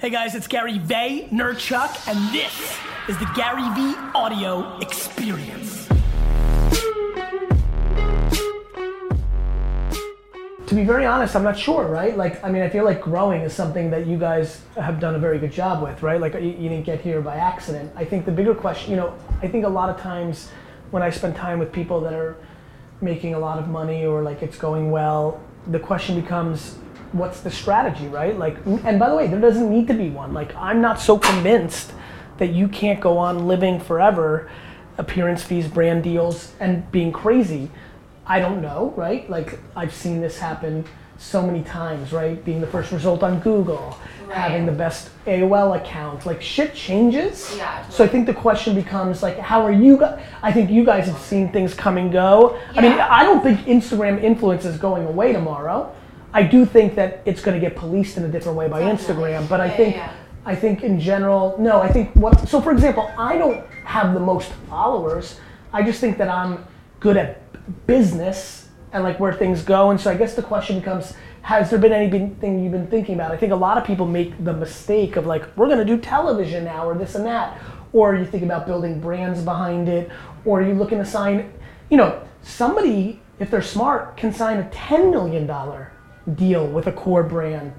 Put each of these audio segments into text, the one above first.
Hey guys, it's Gary Vaynerchuk, and this is the Gary V Audio Experience. To be very honest, I'm not sure, right? Like, I mean, I feel like growing is something that you guys have done a very good job with, right? Like, you, you didn't get here by accident. I think the bigger question, you know, I think a lot of times when I spend time with people that are making a lot of money or like it's going well, the question becomes, what's the strategy, right? Like, and by the way, there doesn't need to be one. Like, I'm not so convinced that you can't go on living forever, appearance fees, brand deals, and being crazy. I don't know, right? Like, I've seen this happen so many times, right? Being the first result on Google, Right. having the best AOL account, like shit changes. Yeah, So I think the question becomes like, how are you? guys? I think you guys have seen things come and go. Yeah. I mean, I don't think Instagram influence is going away tomorrow. I do think that it's going to get policed in a different way by Definitely. Instagram, but I think yeah, yeah. I think in general, no, I think what so for example, I don't have the most followers. I just think that I'm good at business and like where things go. And so I guess the question becomes has there been anything you've been thinking about? I think a lot of people make the mistake of like, we're gonna do television now or this and that. Or you think about building brands behind it, or you looking to sign, you know, somebody, if they're smart, can sign a $10 million deal with a core brand.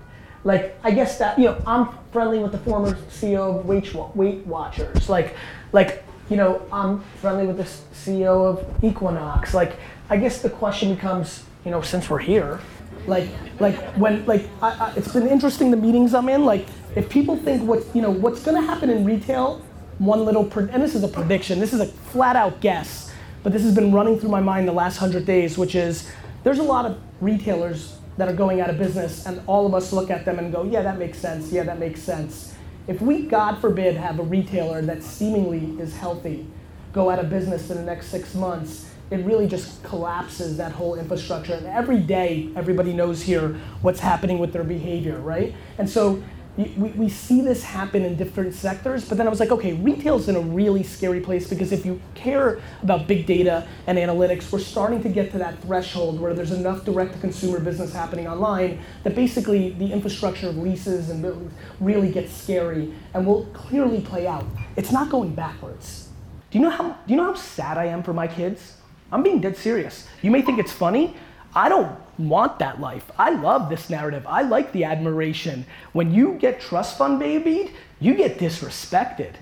Like, I guess that, you know, I'm friendly with the former CEO of Weight, Watchers. Like, like, you know, I'm friendly with the CEO of Equinox. Like, I guess the question becomes, you know, since we're here, like, like when, like, I, I, it's been interesting the meetings I'm in. Like, if people think what, you know, what's going to happen in retail, one little, pre- and this is a prediction. This is a flat out guess, but this has been running through my mind the last hundred days, which is there's a lot of retailers that are going out of business, and all of us look at them and go, yeah, that makes sense. Yeah, that makes sense. If we, God forbid, have a retailer that seemingly is healthy go out of business in the next six months, it really just collapses that whole infrastructure. And every day, everybody knows here what's happening with their behavior, right? And so we, we see this happen in different sectors, but then I was like, okay, retail's in a really scary place because if you care about big data and analytics, we're starting to get to that threshold where there's enough direct to consumer business happening online that basically the infrastructure of leases and buildings really gets scary and will clearly play out. It's not going backwards. Do you know how do you know how sad I am for my kids? I'm being dead serious. You may think it's funny. I don't want that life. I love this narrative. I like the admiration. When you get trust fund babied, you get disrespected.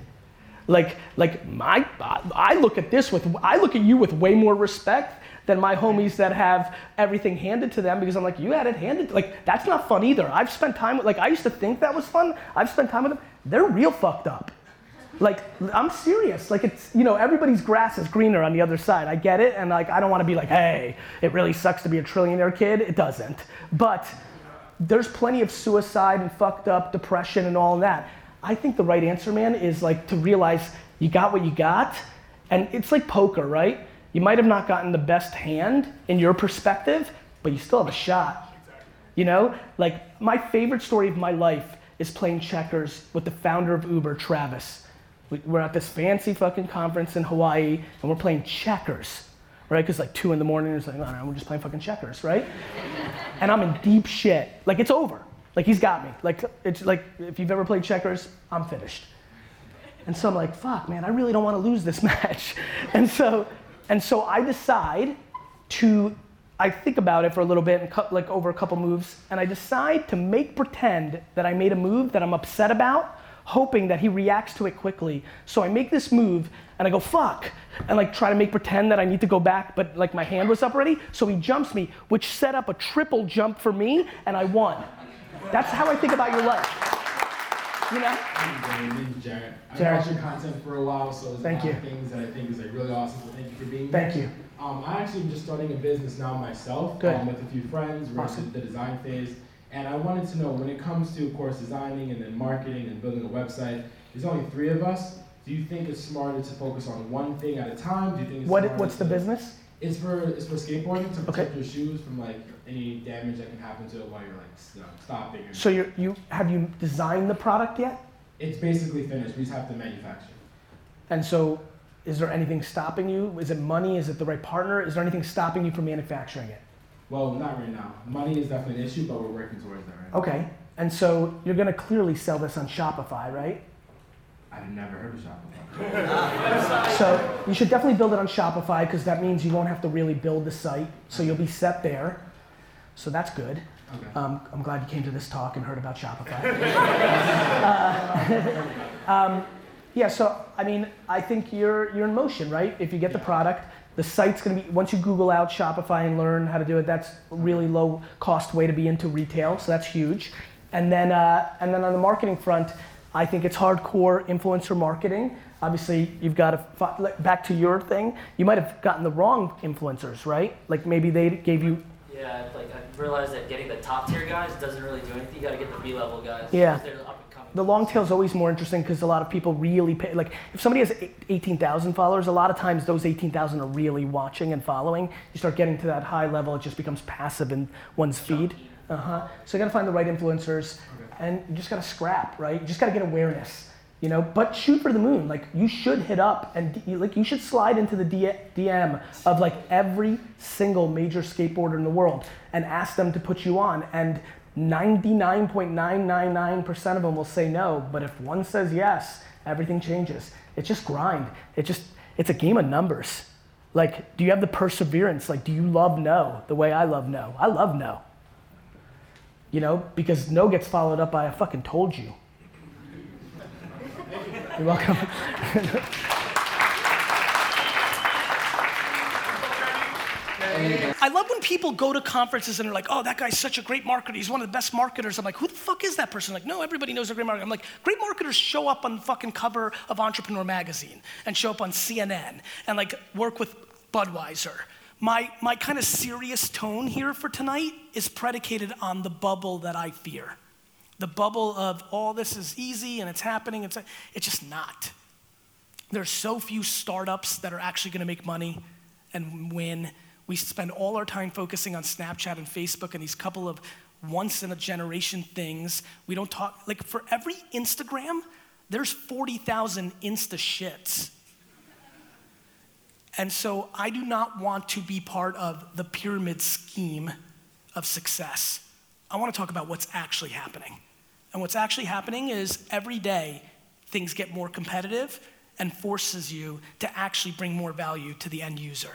Like like my I look at this with I look at you with way more respect than my homies that have everything handed to them because I'm like you had it handed like that's not fun either. I've spent time with like I used to think that was fun. I've spent time with them. They're real fucked up. Like I'm serious. Like it's you know everybody's grass is greener on the other side. I get it, and like I don't want to be like, hey, it really sucks to be a trillionaire kid. It doesn't. But there's plenty of suicide and fucked up depression and all that. I think the right answer, man, is like to realize you got what you got, and it's like poker, right? You might have not gotten the best hand in your perspective, but you still have a shot. You know, like my favorite story of my life is playing checkers with the founder of Uber, Travis. We- We're at this fancy fucking conference in Hawaii, and we're playing checkers, right? Because like two in the morning, it's like, no, no, we're just playing fucking checkers, right? and I'm in deep shit. Like it's over. Like he's got me. Like it's like if you've ever played checkers, I'm finished. And so I'm like, fuck, man, I really don't want to lose this match. And so, and so I decide to, I think about it for a little bit and cut like over a couple moves, and I decide to make pretend that I made a move that I'm upset about, hoping that he reacts to it quickly. So I make this move and I go, fuck, and like try to make pretend that I need to go back, but like my hand was up already. So he jumps me, which set up a triple jump for me, and I won. That's how I think about your life. You know? Is Jared. I've watched your content for a while, so there's Thank a lot you. of things that I think is like really awesome. So thank you for being Thank here. you. Um, I actually am just starting a business now myself. Good. Um, with a few friends. We're Awesome. in the design phase, and I wanted to know when it comes to, of course, designing and then marketing and building a website. There's only three of us. Do you think it's smarter to focus on one thing at a time? Do you think it's What, what's the business? It's for it's for skateboarding to Okay. protect your shoes from like any damage that can happen to it while you're like s- uh, stopping. So you you have you designed the product yet? It's basically finished. We just have to manufacture. And so, is there anything stopping you? Is it money? Is it the right partner? Is there anything stopping you from manufacturing it? Well, not right now. Money is definitely an issue, but we're working towards that right now. Okay. And so you're going to clearly sell this on Shopify, right? I've never heard of Shopify. So you should definitely build it on Shopify because that means you won't have to really build the site. So you'll be set there. So that's good. Okay. Um, I'm glad you came to this talk and heard about Shopify. uh, um, yeah, so I mean, I think you're you're in motion, right? If you get the product, the site's gonna be once you Google out Shopify and learn how to do it. That's a really low cost way to be into retail, so that's huge. And then uh, and then on the marketing front, I think it's hardcore influencer marketing. Obviously, you've got to back to your thing. You might have gotten the wrong influencers, right? Like maybe they gave you yeah, like I realized that getting the top tier guys doesn't really do anything. You got to get the B level guys. Yeah. The long tail is always more interesting because a lot of people really pay. Like, if somebody has 18,000 followers, a lot of times those 18,000 are really watching and following. You start getting to that high level, it just becomes passive in one's feed. Uh huh. So you got to find the right influencers, okay. and you just got to scrap, right? You just got to get awareness you know but shoot for the moon like you should hit up and like you should slide into the dm of like every single major skateboarder in the world and ask them to put you on and 99.999% of them will say no but if one says yes everything changes. It's just grind. It just it's a game of numbers. Like do you have the perseverance? Like do you love no the way i love no? I love no. You know because no gets followed up by a fucking told you. You're welcome. I love when people go to conferences and they're like, oh, that guy's such a great marketer. He's one of the best marketers. I'm like, who the fuck is that person? Like, no, everybody knows a great marketer. I'm like, great marketers show up on the fucking cover of Entrepreneur Magazine and show up on CNN and like work with Budweiser. My, my kind of serious tone here for tonight is predicated on the bubble that I fear the bubble of all oh, this is easy and it's happening. It's, it's just not. There's so few startups that are actually going to make money and win. We spend all our time focusing on Snapchat and Facebook and these couple of once in a generation things. We don't talk, like for every Instagram, there's 40,000 Insta shits. And so I do not want to be part of the pyramid scheme of success. I want to talk about what's actually happening. And what's actually happening is every day things get more competitive and forces you to actually bring more value to the end user.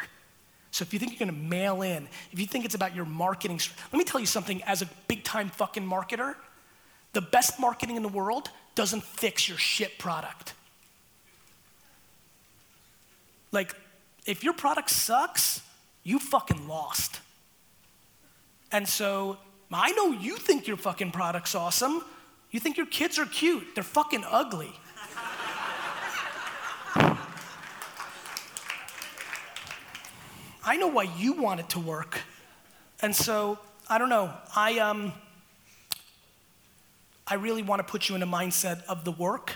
So if you think you're gonna mail in, if you think it's about your marketing, let me tell you something as a big time fucking marketer, the best marketing in the world doesn't fix your shit product. Like, if your product sucks, you fucking lost. And so I know you think your fucking product's awesome, you think your kids are cute, they're fucking ugly. I know why you want it to work. And so, I don't know. I, um, I really want to put you in a mindset of the work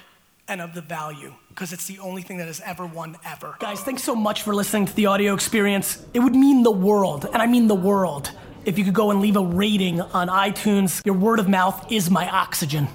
and of the value because it's the only thing that has ever won ever. Guys, thanks so much for listening to the audio experience. It would mean the world, and I mean the world if you could go and leave a rating on iTunes. Your word of mouth is my oxygen.